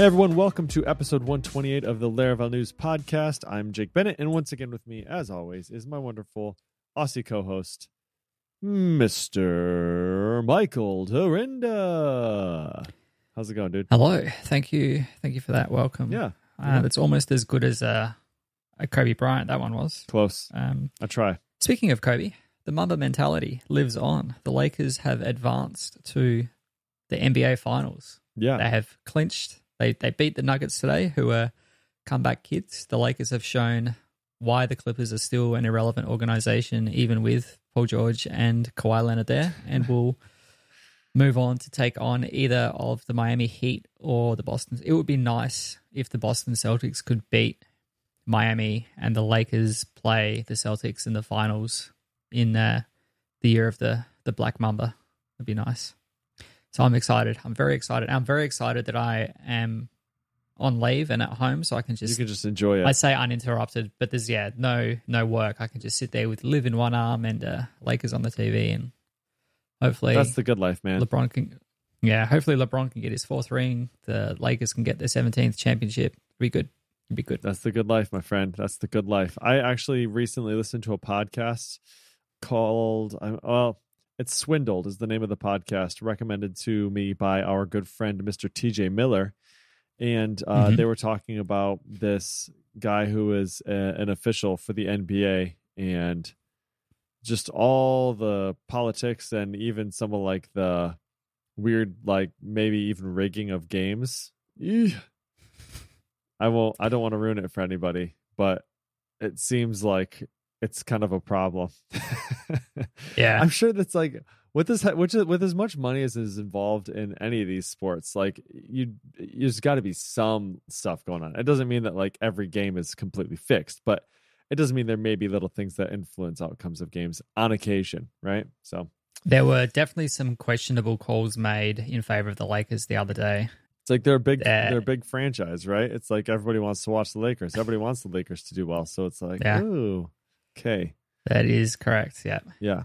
Hey everyone, welcome to episode 128 of the Laravel News Podcast. I'm Jake Bennett, and once again with me, as always, is my wonderful Aussie co-host, Mr. Michael Dyrynda. How's it going, dude? Hello, thank you, thank you for that welcome. Yeah, uh, it's almost as good as uh, a Kobe Bryant. That one was close. Um, I try. Speaking of Kobe, the Mamba mentality lives on. The Lakers have advanced to the NBA Finals. Yeah, they have clinched they they beat the Nuggets today, who are comeback kids. The Lakers have shown why the Clippers are still an irrelevant organization, even with Paul George and Kawhi Leonard there, and will move on to take on either of the Miami Heat or the Boston. It would be nice if the Boston Celtics could beat Miami and the Lakers play the Celtics in the finals in uh, the year of the the Black Mamba. It'd be nice. So I'm excited. I'm very excited. I'm very excited that I am on leave and at home, so I can just you can just enjoy it. I say uninterrupted, but there's yeah no no work. I can just sit there with Liv in one arm and uh, Lakers on the TV, and hopefully that's the good life, man. LeBron can yeah, hopefully LeBron can get his fourth ring. The Lakers can get their 17th championship. It'd be good. It'd be good. That's the good life, my friend. That's the good life. I actually recently listened to a podcast called well it's Swindled is the name of the podcast, recommended to me by our good friend Mr. TJ Miller. And uh, mm-hmm. they were talking about this guy who is a, an official for the NBA and just all the politics and even some of like the weird, like maybe even rigging of games. I won't, I don't want to ruin it for anybody, but it seems like it's kind of a problem. yeah, I'm sure that's like with this, which with as much money as is involved in any of these sports, like you, there's got to be some stuff going on. It doesn't mean that like every game is completely fixed, but it doesn't mean there may be little things that influence outcomes of games on occasion, right? So there were definitely some questionable calls made in favor of the Lakers the other day. It's like they're a big, uh, they're a big franchise, right? It's like everybody wants to watch the Lakers. Everybody wants the Lakers to do well, so it's like, yeah. ooh, Okay. That is correct. Yeah. Yeah.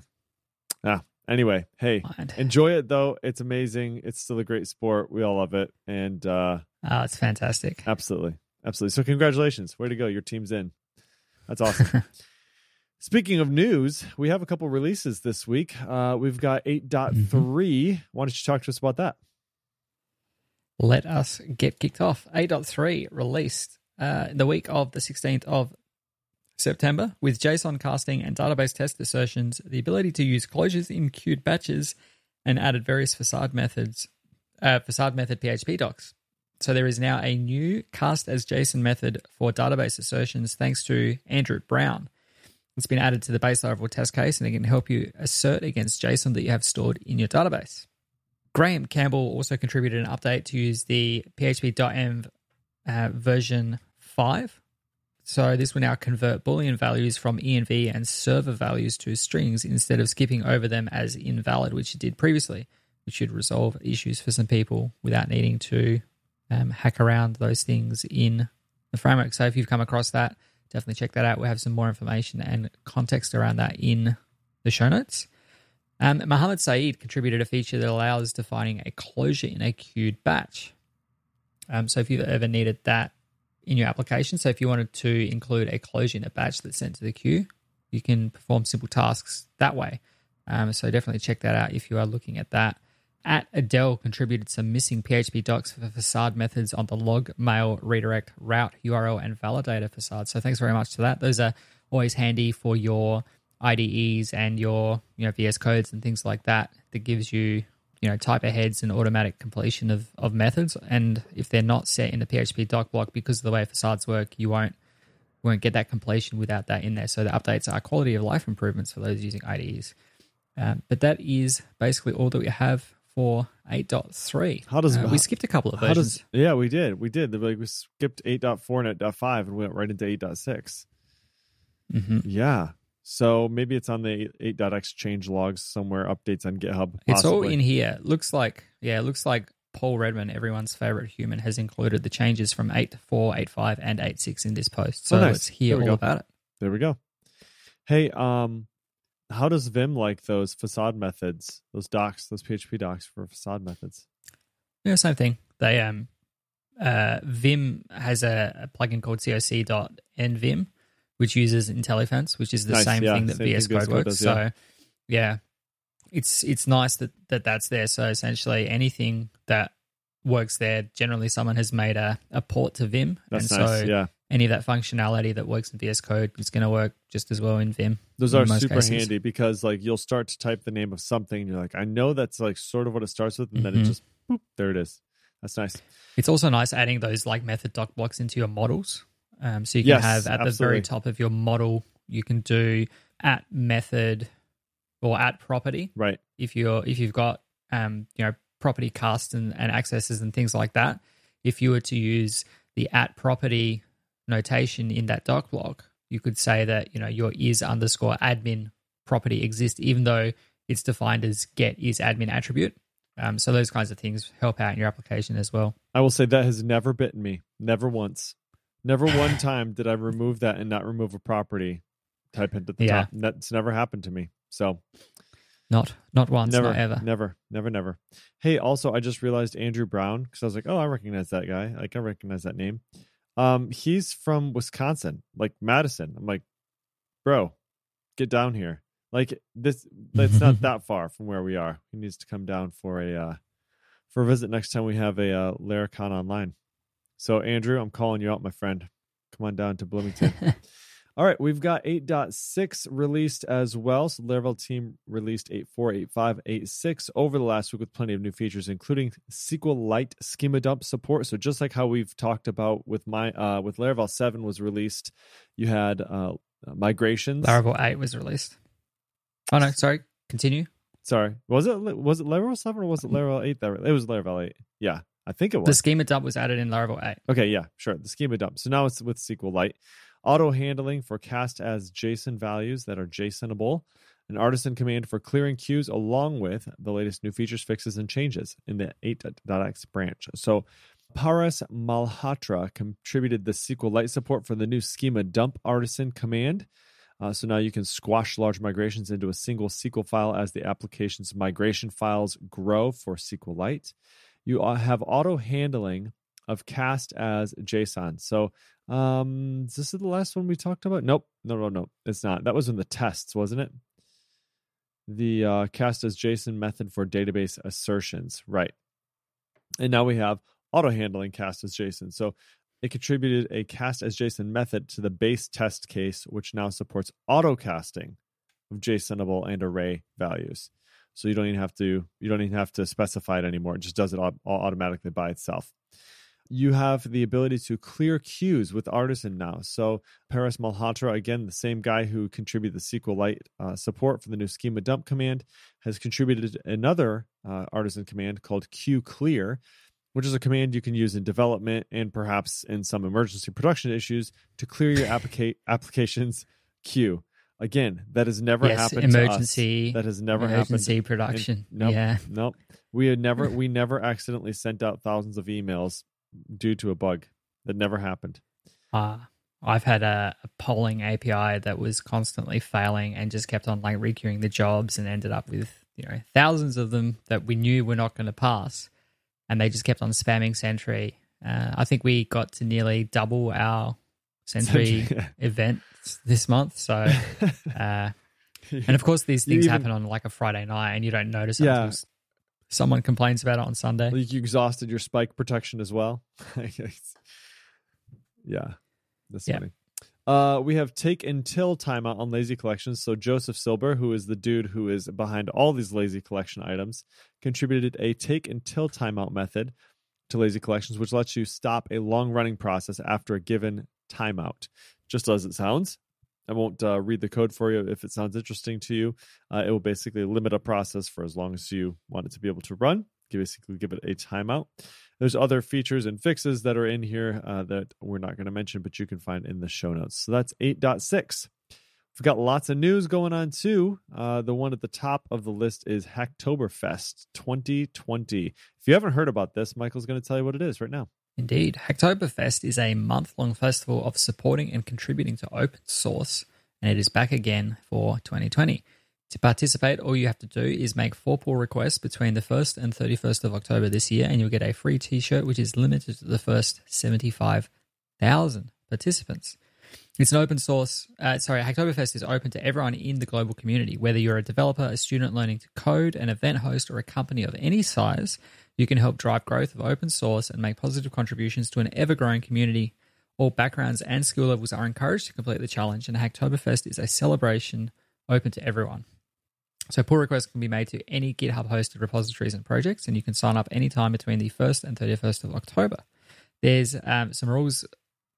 Ah. Anyway, hey, Mind. enjoy it though. It's amazing. It's still a great sport. We all love it. And uh Oh, it's fantastic. Absolutely. Absolutely. So congratulations. Way to go. Your team's in. That's awesome. Speaking of news, we have a couple releases this week. Uh, we've got 8.3. Mm-hmm. Why don't you talk to us about that? Let us get kicked off. 8.3 released uh, the week of the 16th of September, with JSON casting and database test assertions, the ability to use closures in queued batches, and added various facade methods, uh, facade method PHP docs. So there is now a new cast as JSON method for database assertions thanks to Andrew Brown. It's been added to the base level test case and it can help you assert against JSON that you have stored in your database. Graham Campbell also contributed an update to use the PHP.env uh, version 5 so this will now convert Boolean values from env and server values to strings instead of skipping over them as invalid, which it did previously, which should resolve issues for some people without needing to um, hack around those things in the framework. So if you've come across that, definitely check that out. We have some more information and context around that in the show notes. Um, Mohamed Said contributed a feature that allows defining a closure in a queued batch. Um, so if you've ever needed that in your application. So if you wanted to include a closure in a batch that's sent to the queue, you can perform simple tasks that way. Um, so definitely check that out if you are looking at that. At Adele contributed some missing PHP docs for facade methods on the log, mail, redirect, route, URL, and validator facade. So thanks very much to that. Those are always handy for your IDEs and your you know VS codes and things like that. That gives you you know type aheads and automatic completion of, of methods. And if they're not set in the php doc block because of the way facades work you won't won't get that completion without that in there. So the updates are quality of life improvements for those using ides um, but that is basically all that we have for 8.3 how does uh, we skipped a couple of versions does, yeah we did. We did. Like we skipped 8.4 and 8.5 and we went right into 8.6 hmm Yeah. So maybe it's on the 8.x change logs somewhere, updates on GitHub. It's all in here. Looks like yeah, it looks like Paul Redmond, everyone's favorite human, has included the changes from 8.4, 8.5, and 8.6 in this post. So Oh, nice. let's hear all go. about it. There we go. Hey, um, how does Vim like those facade methods, those docs, those PHP docs for facade methods? Yeah, same thing. They um uh Vim has a, a plugin called coc.nvim, which uses IntelliSense, which is the Nice, same yeah, thing that same VS Code VS Code works. does, yeah. So yeah, it's it's nice that, that that's there. So essentially anything that works there, generally someone has made a, a port to Vim. That's and nice. so yeah. any of that functionality that works in VS Code is going to work just as well in Vim. Those in are super cases. handy because like you'll start to type the name of something and you're like, I know that's like sort of what it starts with, and then it Mhm. just boop, there it is. That's nice. It's also nice adding those like method doc blocks into your models. Um, so you can Yes, have at the very top of your model, you can do at method or at property Right. if you're if you've got um, you know property cast and, and accesses and things like that. If you were to use the at property notation in that doc block, you could say that you know your is underscore admin property exists, even though it's defined as get is admin attribute. Um, so those kinds of things help out in your application as well. I will say that has never bitten me. Never once. Never one time did I remove that and not remove a property type into the Yeah. top. That's never happened to me. So Not not once, never, not ever. never, never, never. Hey, also, I just realized Andrew Brown because I was like, oh, I recognize that guy. Like, I recognize that name. Um, he's from Wisconsin, like Madison. I'm like, bro, get down here. Like this, it's not that far from where we are. He needs to come down for a uh, for a visit next time we have a uh, Laracon online. So, Andrew, I'm calling you out, my friend. Come on down to Bloomington. All right, we've got 8.6 released as well. So Laravel team released 8.4, 8.5, 8.6 over the last week with plenty of new features, including SQLite schema dump support. So just like how we've talked about with my uh, with Laravel 7 was released, you had uh, migrations. Laravel 8 was released. Oh no, sorry. Continue. Sorry, was it was it Laravel 7 or was it Laravel 8? That it was Laravel 8. Yeah, I think it was. The schema dump was added in Laravel 8. Okay, yeah, sure. The schema dump. So now it's with SQLite. Auto handling for cast as JSON values that are JSONable. An artisan command for clearing queues, along with the latest new features, fixes, and changes in the 8.x branch. So Paras Malhotra contributed the SQLite support for the new schema dump artisan command. Uh, so now you can squash large migrations into a single SQL file as the application's migration files grow for SQLite. You have auto handling of cast as JSON. So um, is this the last one we talked about? Nope, no, no, no, it's not. That was in the tests, wasn't it? The uh, cast as JSON method for database assertions, right? And now we have auto handling cast as JSON. So it contributed a cast as JSON method to the base test case, which now supports auto casting of JSONable and array values. So you don't even have to you don't even have to specify it anymore. It just does it all, all automatically by itself. You have the ability to clear queues with Artisan now. So Paras Malhotra, again, the same guy who contributed the SQLite uh, support for the new schema dump command, has contributed another uh, Artisan command called queue clear, which is a command you can use in development and perhaps in some emergency production issues to clear your applica- application's queue. Again, that has never yes, happened emergency. to us. That has never emergency happened. production. And- nope, Yeah. Nope. We had never we never accidentally sent out thousands of emails due to a bug. That never happened. Uh, I've had a, a polling API that was constantly failing and just kept on like requeuing the jobs and ended up with you know thousands of them that we knew were not going to pass, and they just kept on spamming Sentry. Uh, I think we got to nearly double our Sentry Sentry. events this month. So, uh, and of course, these things even- happen on like a Friday night, and you don't notice Yeah. until someone complains about it on Sunday. Like you exhausted your spike protection as well. yeah, that's Yeah. funny. Uh, we have take until timeout on lazy collections. So Joseph Silber, who is the dude who is behind all these lazy collection items, contributed a take until timeout method to lazy collections, which lets you stop a long running process after a given timeout. Just as it sounds. I won't uh, read the code for you if it sounds interesting to you. Uh, it will basically limit a process for as long as you want it to be able to run. Basically give it a timeout. There's other features and fixes that are in here uh, that we're not going to mention, but you can find in the show notes. So that's 8.6. We've got lots of news going on too. Uh, the one at the top of the list is Hacktoberfest 2020. If you haven't heard about this, Michael's going to tell you what it is right now. Indeed. Hacktoberfest is a month long festival of supporting and contributing to open source, and it is back again for 2020. To participate, all you have to do is make four pull requests between the 1st and 31st of October this year, and you'll get a free t shirt, which is limited to the first 75,000 participants. It's an open source, uh, sorry, Hacktoberfest is open to everyone in the global community. Whether you're a developer, a student learning to code, an event host, or a company of any size, you can help drive growth of open source and make positive contributions to an ever growing community. All backgrounds and skill levels are encouraged to complete the challenge, and Hacktoberfest is a celebration open to everyone. So pull requests can be made to any GitHub hosted repositories and projects, and you can sign up anytime between the 1st and 31st of October. There's um, some rules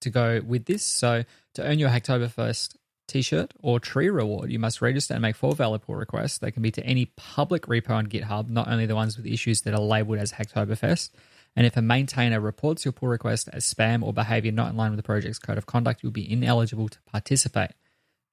to go with this. So to earn your Hacktoberfest t-shirt or tree reward, you must register and make four valid pull requests. They can be to any public repo on GitHub, not only the ones with issues that are labeled as Hacktoberfest. And if a maintainer reports your pull request as spam or behavior not in line with the project's code of conduct, you'll be ineligible to participate.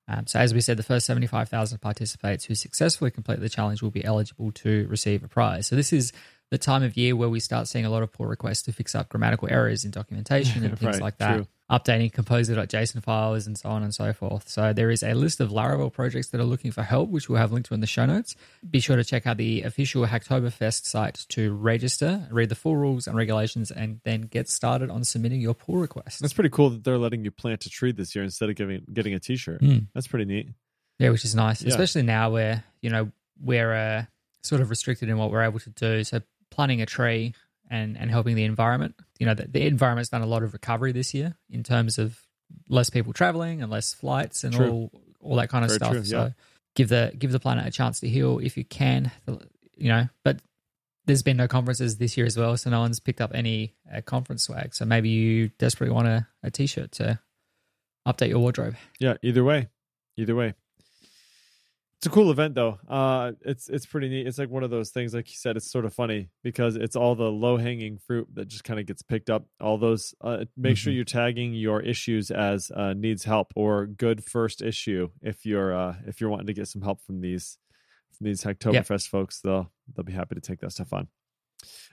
Um, so, as we said, the first 75,000 participants who successfully complete the challenge will be eligible to receive a prize. So, this is the time of year where we start seeing a lot of pull requests to fix up grammatical errors in documentation and things Right, like that. true. Updating composer.json files and so on and so forth. So there is a list of Laravel projects that are looking for help, which we'll have linked to in the show notes. Be sure to check out the official Hacktoberfest site to register, read the full rules and regulations, and then get started on submitting your pull request. That's pretty cool that they're letting you plant a tree this year instead of giving getting a T-shirt. Mm. That's pretty neat. Yeah, which is nice, Yeah. especially now where you know we're uh, sort of restricted in what we're able to do. So planting a tree and and helping the environment. You know, the, the environment's done a lot of recovery this year in terms of less people traveling and less flights and True. all all that kind of Very stuff. true, so give the give the planet a chance to heal if you can. You know, but there's been no conferences this year as well, so no one's picked up any uh, conference swag. So maybe you desperately want a, a t-shirt to update your wardrobe. Yeah, either way. Either way. It's a cool event though. Uh it's it's pretty neat. It's like one of those things like you said it's sort of funny because it's all the low-hanging fruit that just kind of gets picked up. All those uh make sure Mhm. you're tagging your issues as uh needs help or good first issue if you're uh if you're wanting to get some help from these from these Hacktoberfest folks. They'll they'll be happy to take that stuff on.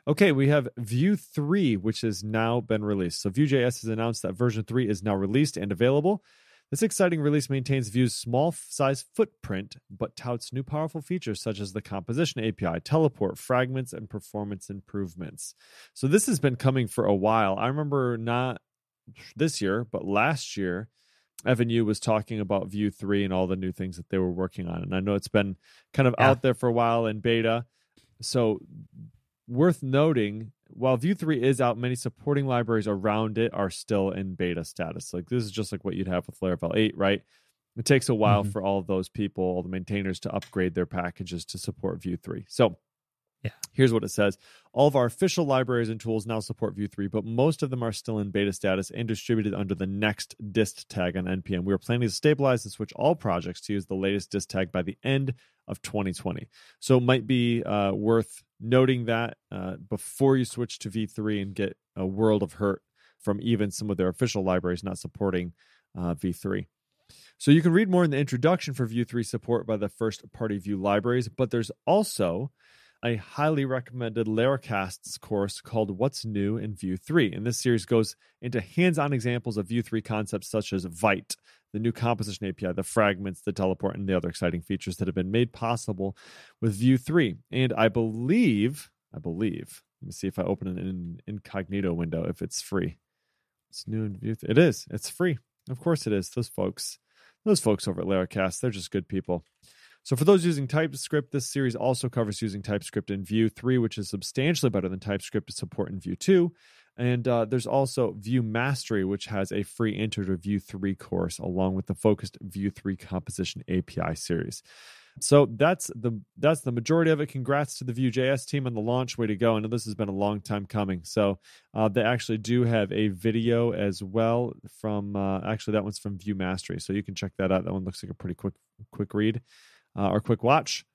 Okay, we have Vue 3, which has now been released. So Vue.js has announced that version 3 is now released and available. This exciting release maintains Vue's small size footprint, but touts new powerful features such as the composition API, teleport, fragments, and performance improvements. So this has been coming for a while. I remember not this year, but last year, Evan You was talking about Vue 3 and all the new things that they were working on. And I know it's been kind of Yeah. out there for a while in beta. So worth noting while Vue 3 is out, many supporting libraries around it are still in beta status. Like this is just like what you'd have with Laravel 8, right? It takes a while Mhm. for all of those people, all the maintainers to upgrade their packages to support Vue 3. So Yeah. here's what it says. All of our official libraries and tools now support Vue 3, but most of them are still in beta status and distributed under the next dist tag on NPM. We are planning to stabilize and switch all projects to use the latest dist tag by the end of 2020. So it might be uh, worth noting that uh, before you switch to V3 and get a world of hurt from even some of their official libraries not supporting uh, V3. So you can read more in the introduction for Vue 3 support by the first party Vue libraries, but there's also a highly recommended Laracasts course called What's New in Vue 3. And this series goes into hands on examples of Vue 3 concepts such as Vite, the new composition API, the fragments, the teleport, and the other exciting features that have been made possible with Vue 3. And I believe, I believe, let me see if I open an incognito window if it's free. It's new in Vue 3. It is. It's free. Of course it is. Those folks, those folks over at Laracast, they're just good people. So for those using TypeScript, this series also covers using TypeScript in Vue 3, which is substantially better than TypeScript support in Vue 2. And uh, there's also Vue Mastery, which has a free intro to Vue 3 course, along with the focused Vue 3 composition API series. So that's the that's the majority of it. Congrats to the Vue.js team on the launch. Way to go! I know this has been a long time coming. So uh, they actually do have a video as well from uh, actually that one's from Vue Mastery, so you can check that out. That one looks like a pretty quick quick read uh, or quick watch.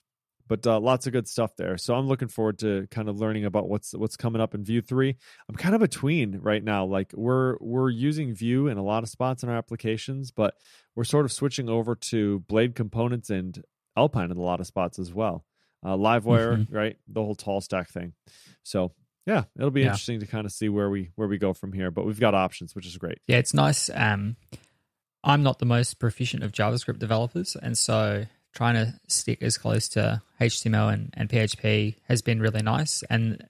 but uh, lots of good stuff there. So I'm looking forward to kind of learning about what's what's coming up in Vue three. I'm kind of between right now. Like we're we're using Vue in a lot of spots in our applications, but we're sort of switching over to Blade components and Alpine in a lot of spots as well. Uh, Livewire, mm-hmm. right? The whole tall stack thing. So yeah, it'll be yeah. interesting to kind of see where we where we go from here. But we've got options, which is great. Yeah, it's nice. Um, I'm not the most proficient of JavaScript developers, and so trying to stick as close to HTML and, and PHP has been really nice. And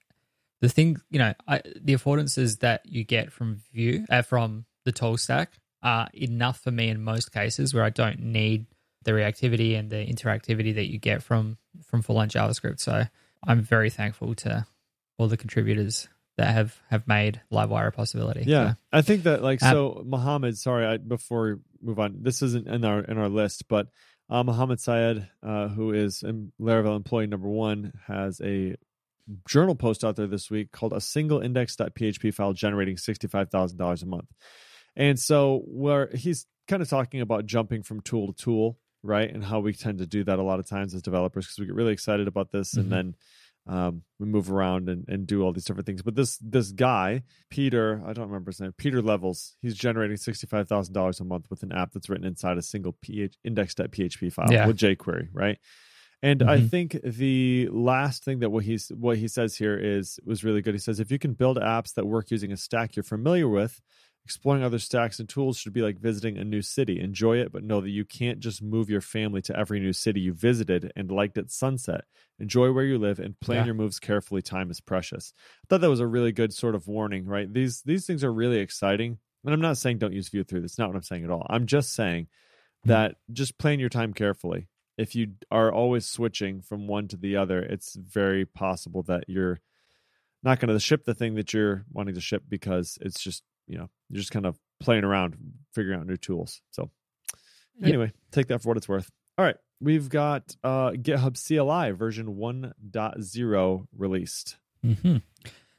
the thing, you know, I, the affordances that you get from Vue uh, from the tool stack are enough for me in most cases where I don't need the reactivity and the interactivity that you get from from full on JavaScript. So I'm very thankful to all the contributors that have have made Livewire a possibility. Yeah, so, I think that like um, so. Mohammed, sorry, I, before we move on, this isn't in our in our list, but uh, Mohamed Said, uh, who is Laravel employee number one, has a journal post out there this week called "A Single Index.php File Generating Sixty Five Thousand Dollars a Month," and so where he's kind of talking about jumping from tool to tool, right, and how we tend to do that a lot of times as developers because we get really excited about this, mm-hmm. and then um, we move around and, and do all these different things. But this this guy, Peter, I don't remember his name, Pieter Levels, he's generating sixty five thousand dollars a month with an app that's written inside a single PH, index.php file yeah. with jQuery, right? And mm-hmm. I think the last thing that what he's what he says here is was really good. He says if you can build apps that work using a stack you're familiar with, Exploring other stacks and tools should be like visiting a new city. Enjoy it, but know that you can't just move your family to every new city you visited and liked at sunset. Enjoy where you live and plan yeah. your moves carefully. Time is precious. I thought that was a really good sort of warning, right? These these things are really exciting. And I'm not saying don't use view through. That's not what I'm saying at all. I'm just saying mm-hmm. that just plan your time carefully. If you are always switching from one to the other, it's very possible that you're not going to ship the thing that you're wanting to ship because it's just you know you're just kind of playing around figuring out new tools so anyway yep. take that for what it's worth all right we've got uh github cli version 1.0 released mm-hmm.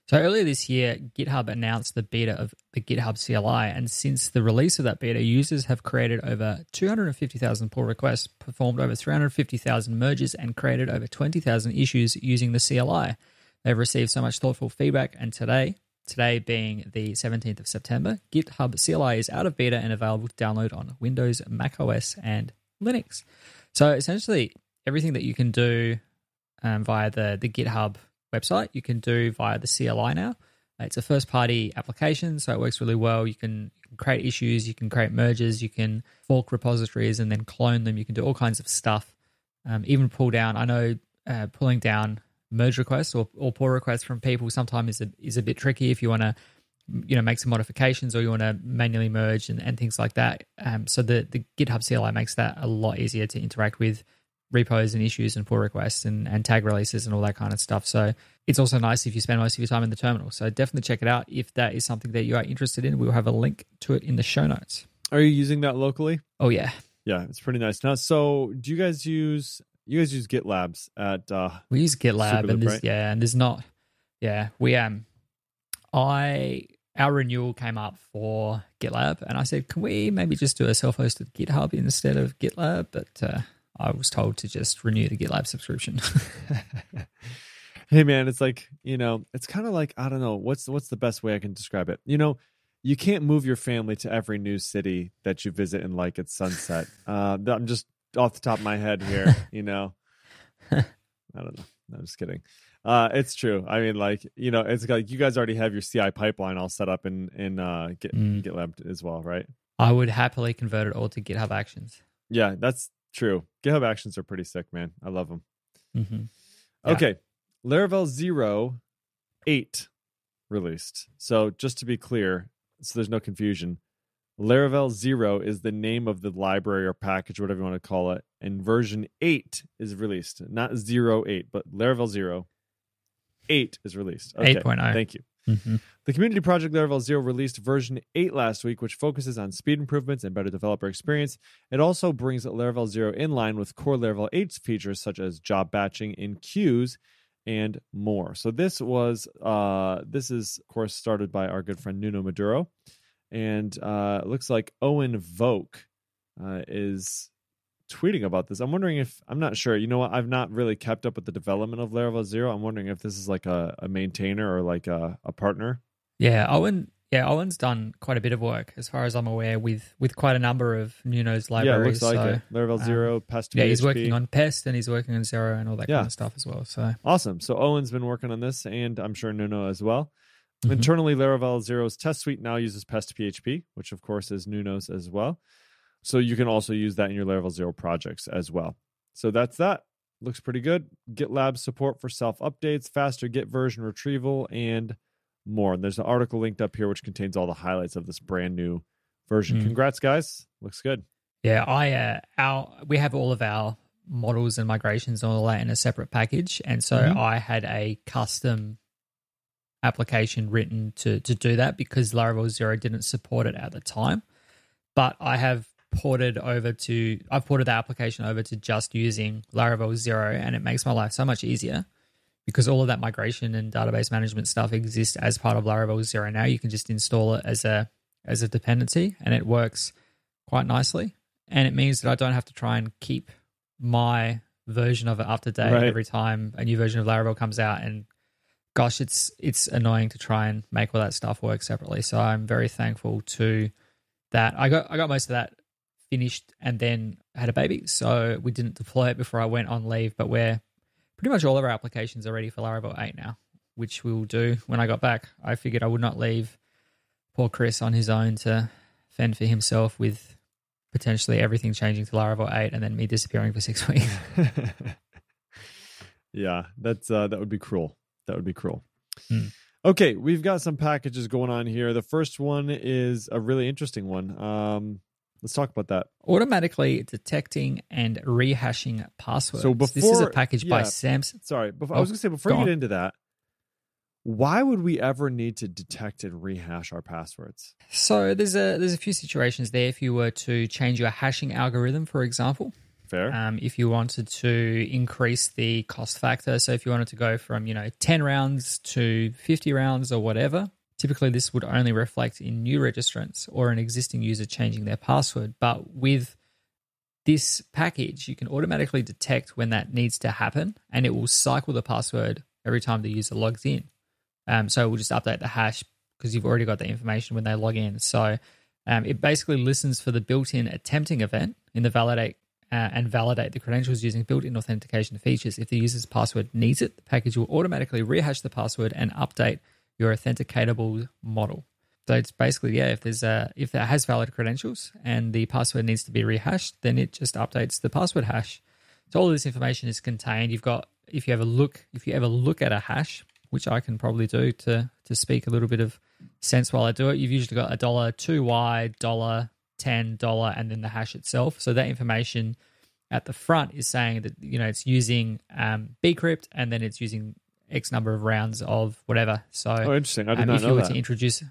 so earlier this year github announced the beta of the github cli and since the release of that beta users have created over 250000 pull requests performed over 350000 merges and created over 20000 issues using the cli they've received so much thoughtful feedback and today Today being the 17th of September, GitHub CLI is out of beta and available to download on Windows, Mac OS, and Linux. So essentially, everything that you can do um, via the, the GitHub website, you can do via the CLI now. It's a first party application, so it works really well. You can, you can create issues, you can create merges, you can fork repositories and then clone them. You can do all kinds of stuff, um, even pull down. I know uh, pulling down merge requests or, or pull requests from people sometimes is a, is a bit tricky if you want to you know make some modifications or you want to manually merge and, and things like that. Um, so the, the github cli makes that a lot easier to interact with repos and issues and pull requests and, and tag releases and all that kind of stuff. So it's also nice if you spend most of your time in the terminal. So definitely check it out. If that is something that you are interested in we'll have a link to it in the show notes. Are you using that locally? Oh yeah. Yeah it's pretty nice. Now so do you guys use you guys use GitLabs at uh we use GitLab Superloop, and there's right? yeah, and there's not yeah, we um I our renewal came up for GitLab and I said, Can we maybe just do a self hosted GitHub instead of GitLab? But uh, I was told to just renew the GitLab subscription. hey man, it's like, you know, it's kind of like I don't know, what's what's the best way I can describe it? You know, you can't move your family to every new city that you visit and like at sunset. Uh, I'm just off the top of my head here, you know. I don't know. I'm just kidding. Uh, it's true. I mean, like you know, it's like you guys already have your CI pipeline all set up in in uh, Git, mm. GitLab as well, right? I would happily convert it all to GitHub Actions. Yeah, that's true. GitHub Actions are pretty sick, man. I love them. Mm-hmm. Yeah. Okay, Laravel Zero Eight released. So just to be clear, so there's no confusion, Laravel Zero is the name of the library or package, whatever you want to call it, and version eight is released. Not zero eight, but Laravel Zero eight is released. Okay, 8.0. Thank you. Mm-hmm. The community project Laravel Zero released version 8 last week, which focuses on speed improvements and better developer experience. It also brings Laravel Zero in line with core Laravel 8's features such as job batching in queues and more. So this was uh, this is of course started by our good friend Nuno Maduro and uh, it looks like Owen Voke uh, is tweeting about this. I'm wondering if I'm not sure. You know what? I've not really kept up with the development of Laravel Zero. I'm wondering if this is like a, a maintainer or like a, a partner. Yeah, Owen. Yeah, Owen's done quite a bit of work, as far as I'm aware, with with quite a number of Nuno's libraries. Yeah, looks like so, it. Laravel um, Zero, Pest Yeah, he's working on Pest and he's working on Zero and all that Yeah. kind of stuff as well. So Awesome. So Owen's been working on this, and I'm sure Nuno as well. Mhm. Internally, Laravel Zero's test suite now uses Pest PHP, which of course is Nuno's as well. So you can also use that in your Laravel Zero projects as well. So that's that. Looks pretty good. GitLab support for self updates, faster Git version retrieval, and more. And there's an article linked up here which contains all the highlights of this brand new version. Mm. Congrats, guys. Looks good. yeah, I uh, our we have all of our models and migrations and all that in a separate package, and so Mhm. I had a custom application written to to do that because Laravel Zero didn't support it at the time. But I have ported over to I've ported the application over to just using Laravel Zero, and it makes my life so much easier because all of that migration and database management stuff exists as part of Laravel Zero now. You can just install it as a as a dependency, and it works quite nicely. And it means that I don't have to try and keep my version of it up to date Right. every time a new version of Laravel comes out. And gosh, it's it's annoying to try and make all that stuff work separately. So I'm very thankful to that. I got I got most of that finished and then had a baby, so we didn't deploy it before I went on leave. But we're pretty much all of our applications are ready for Laravel 8 now, which we will do when I got back. I figured I would not leave poor Chris on his own to fend for himself with potentially everything changing to Laravel 8 and then me disappearing for six weeks. yeah, that's uh, that would be cruel. That would be cruel. Hmm. Okay, we've got some packages going on here. The first one is a really interesting one. Um, let's talk about that. Automatically detecting and rehashing passwords. So this is a before- package by yeah. Samson. Sorry, before, Oh, I was gonna say before you get on. into that, why would we ever need to detect and rehash our passwords? So there's a there's a few situations there. If you were to change your hashing algorithm, for example, Fair. um, if you wanted to increase the cost factor. So if you wanted to go from you know ten rounds to fifty rounds or whatever, typically this would only reflect in new registrants or an existing user changing their password. But with this package, you can automatically detect when that needs to happen, and it will cycle the password every time the user logs in. Um, so it will just update the hash because you've already got the information when they log in. So um, it basically listens for the built-in attempting event in the validate uh, and validate the credentials using built-in authentication features. If the user's password needs it, the package will automatically rehash the password and update your authenticatable model. So it's basically yeah, if there's a if it has valid credentials and the password needs to be rehashed, then it just updates the password hash. So all of this information is contained. You've got if you ever look if you ever look at a hash, which I can probably do to to speak a little bit of sense while I do it. You've usually got a dollar two Y, dollar ten, dollar, and then the hash itself. So that information at the front is saying that you know it's using um, bcrypt and then it's using X number of rounds of whatever. So oh, interesting. I did um, not if you know were that. to introduce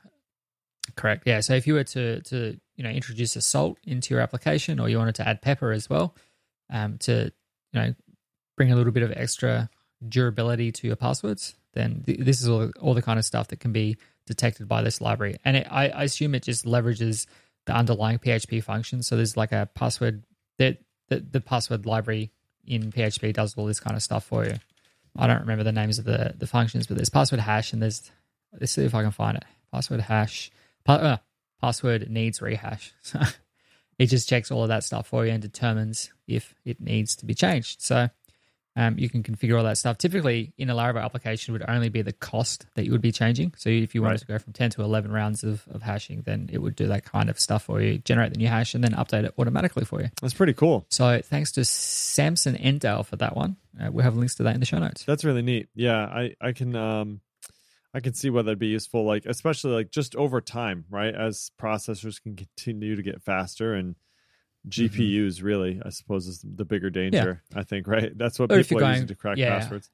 correct yeah so if you were to to you know introduce a salt into your application or you wanted to add pepper as well um, to you know bring a little bit of extra durability to your passwords then th- this is all, all the kind of stuff that can be detected by this library and it, I, I assume it just leverages the underlying php function so there's like a password that the, the password library in php does all this kind of stuff for you. I don't remember the names of the the functions but there's password hash and there's let's see if i can find it. Password hash pa- uh, password needs rehash. It just checks all of that stuff for you and determines if it needs to be changed. So um, you can configure all that stuff. Typically, in a Laravel application, would only be the cost that you would be changing. So, if you wanted Right. to go from 10 to 11 rounds of, of hashing, then it would do that kind of stuff for you, generate the new hash, and then update it automatically for you. That's pretty cool. So, thanks to Samson Endale for that one. Uh, we'll have links to that in the show notes. That's really neat. Yeah, I I can um I can see why that'd be useful. Like especially like just over time, right? As processors can continue to get faster and Mm-hmm. GPUs really, I suppose, is the bigger danger. I think, right? That's what Or people are using going- to crack yeah. passwords.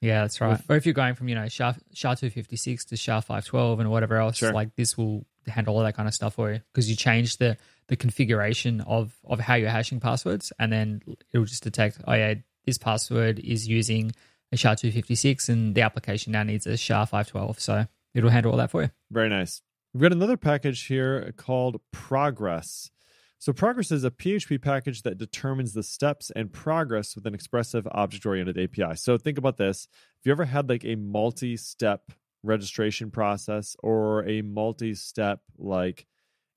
Yeah, that's right. With- or if you're going from, you know, SHA, SHA 256 to SHA 512 and whatever else, Sure. like this will handle all that kind of stuff for you because you change the, the configuration of, of how you're hashing passwords and then it'll just detect, oh, yeah, this password is using a SHA 256 and the application now needs a SHA 512. So it'll handle all that for you. Very nice. We've got another package here called Progress. So, Progress is a PHP package that determines the steps and progress with an expressive object oriented API. So, think about this. If you ever had like a multi step registration process or a multi step like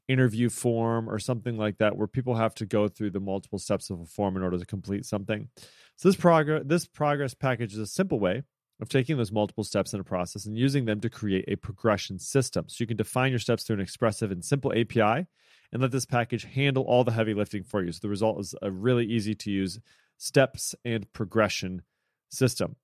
interview form or something like that where people have to go through the multiple steps of a form in order to complete something. So this progress this progress package is a simple way of taking those multiple steps in a process and using them to create a progression system. So you can define your steps through an expressive and simple API and let this package handle all the heavy lifting for you. So the result is a really easy to use steps and progression system.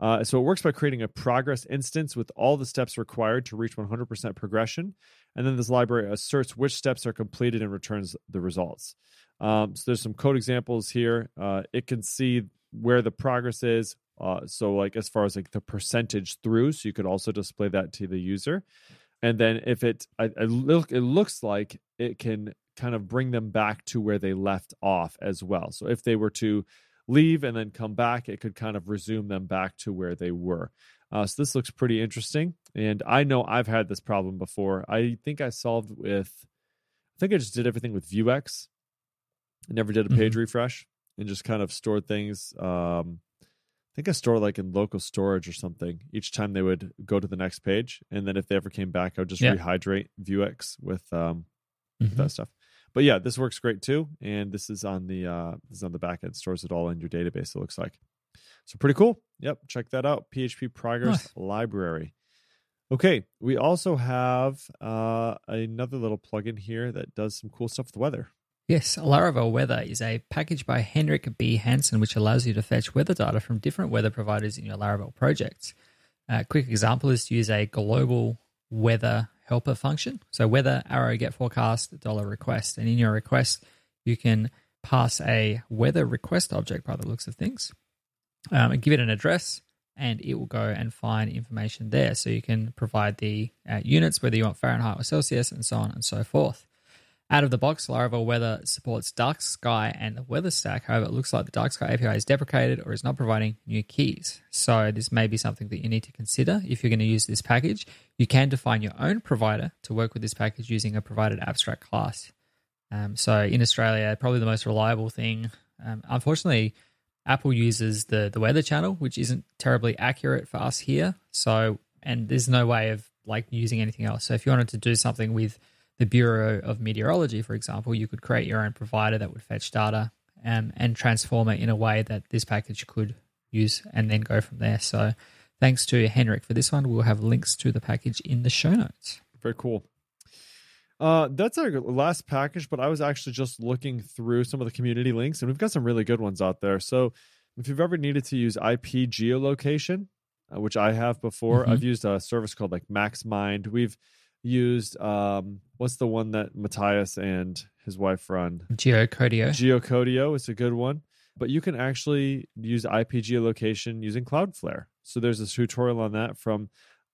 Uh, so it works by creating a progress instance with all the steps required to reach 100% progression. And then this library asserts which steps are completed and returns the results. Um, so there's some code examples here. Uh, it can see where the progress is. Uh, so like as far as like the percentage through, so you could also display that to the user. And then if it, I, I look, it looks like it can kind of bring them back to where they left off as well. So if they were to leave and then come back, it could kind of resume them back to where they were. Uh, so this looks pretty interesting. And I know I've had this problem before. I think I solved with, I think I just did everything with Vuex. I never did a page mm-hmm. refresh and just kind of stored things. Um, think I stored like in local storage or something each time they would go to the next page. And then if they ever came back, I would just yeah. rehydrate Vuex with, um, mm-hmm. with that stuff but yeah, this works great too. And this is on the uh, this is on the back end, stores it all in your database. It looks like so pretty cool. Yep, check that out. PHP Progress nice. Library. Okay, we also have uh, another little plugin here that does some cool stuff with weather. Yes, Laravel Weather is a package by Henrik B. Hansen which allows you to fetch weather data from different weather providers in your Laravel projects. A quick example is to use a global weather helper function. So weather arrow get forecast dollar request, and in your request you can pass a weather request object by the looks of things, um, and give it an address, and it will go and find information there. So you can provide the uh, units, whether you want Fahrenheit or Celsius, and so on and so forth. Out of the box, Laravel Weather supports Dark Sky and the Weather Stack. However, it looks like the Dark Sky API is deprecated or is not providing new keys. So, this may be something that you need to consider if you're going to use this package. You can define your own provider to work with this package using a provided abstract class. Um, so, in Australia, probably the most reliable thing. Um, unfortunately, Apple uses the the weather channel, which isn't terribly accurate for us here. So, and there's no way of like using anything else. So, if you wanted to do something with the Bureau of Meteorology, for example, you could create your own provider that would fetch data um, and transform it in a way that this package could use and then go from there. So thanks to Henrik for this one. We'll have links to the package in the show notes. Very cool. Uh, that's our last package, but I was actually just looking through some of the community links, and we've got some really good ones out there. So, if you've ever needed to use IP geolocation, uh, which I have before, mm-hmm. I've used a service called like MaxMind. We've used um what's the one that Matthias and his wife run? Geocodio. Geocodio is a good one. But you can actually use IP geolocation using Cloudflare. So there's a tutorial on that from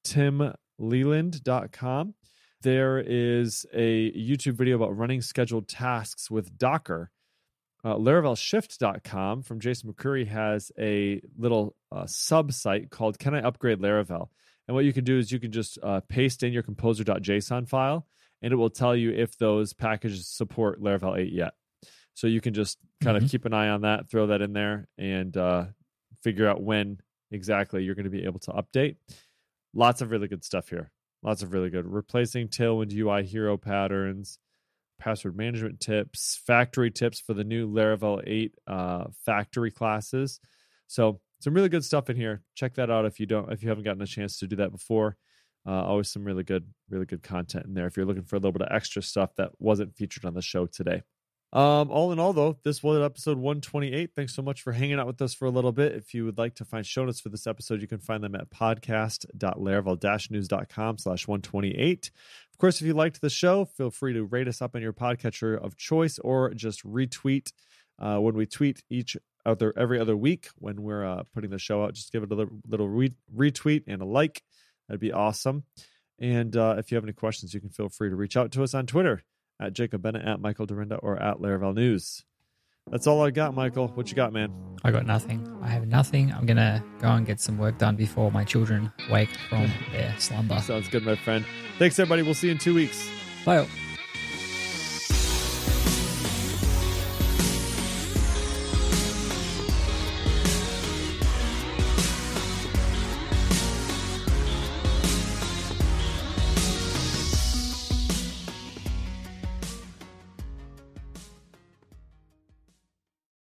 timleland.com. There is a YouTube video about running scheduled tasks with Docker. Uh, LaravelShift.com from Jason McCreary has a little uh, sub site called Can I Upgrade Laravel? And what you can do is you can just uh, paste in your composer.json file, and it will tell you if those packages support Laravel 8 yet. So you can just kind mm-hmm. of keep an eye on that, throw that in there, and uh, figure out when exactly you're going to be able to update. Lots of really good stuff here. Lots of really good. Replacing Tailwind UI hero patterns, password management tips, factory tips for the new Laravel 8 uh, factory classes. So some really good stuff in here. Check that out if you don't if you haven't gotten a chance to do that before. Uh, always some really good, really good content in there. If you're looking for a little bit of extra stuff that wasn't featured on the show today. Um, all in all, though, this was episode 128. Thanks so much for hanging out with us for a little bit. If you would like to find show notes for this episode, you can find them at podcast.laravel-news.com slash 128. Of course, if you liked the show, feel free to rate us up on your podcatcher of choice or just retweet uh, when we tweet each other every other week when we're uh, putting the show out. Just give it a little, little re- retweet and a like. That'd be awesome. And uh, if you have any questions, you can feel free to reach out to us on Twitter at Jacob Bennett, at Michael Dyrynda, or at Laravel News. That's all I got, Michael. What you got, man? I got nothing. I have nothing. I'm gonna go and get some work done before my children wake from their slumber. Sounds good, my friend. Thanks, everybody. We'll see you in two weeks. Bye.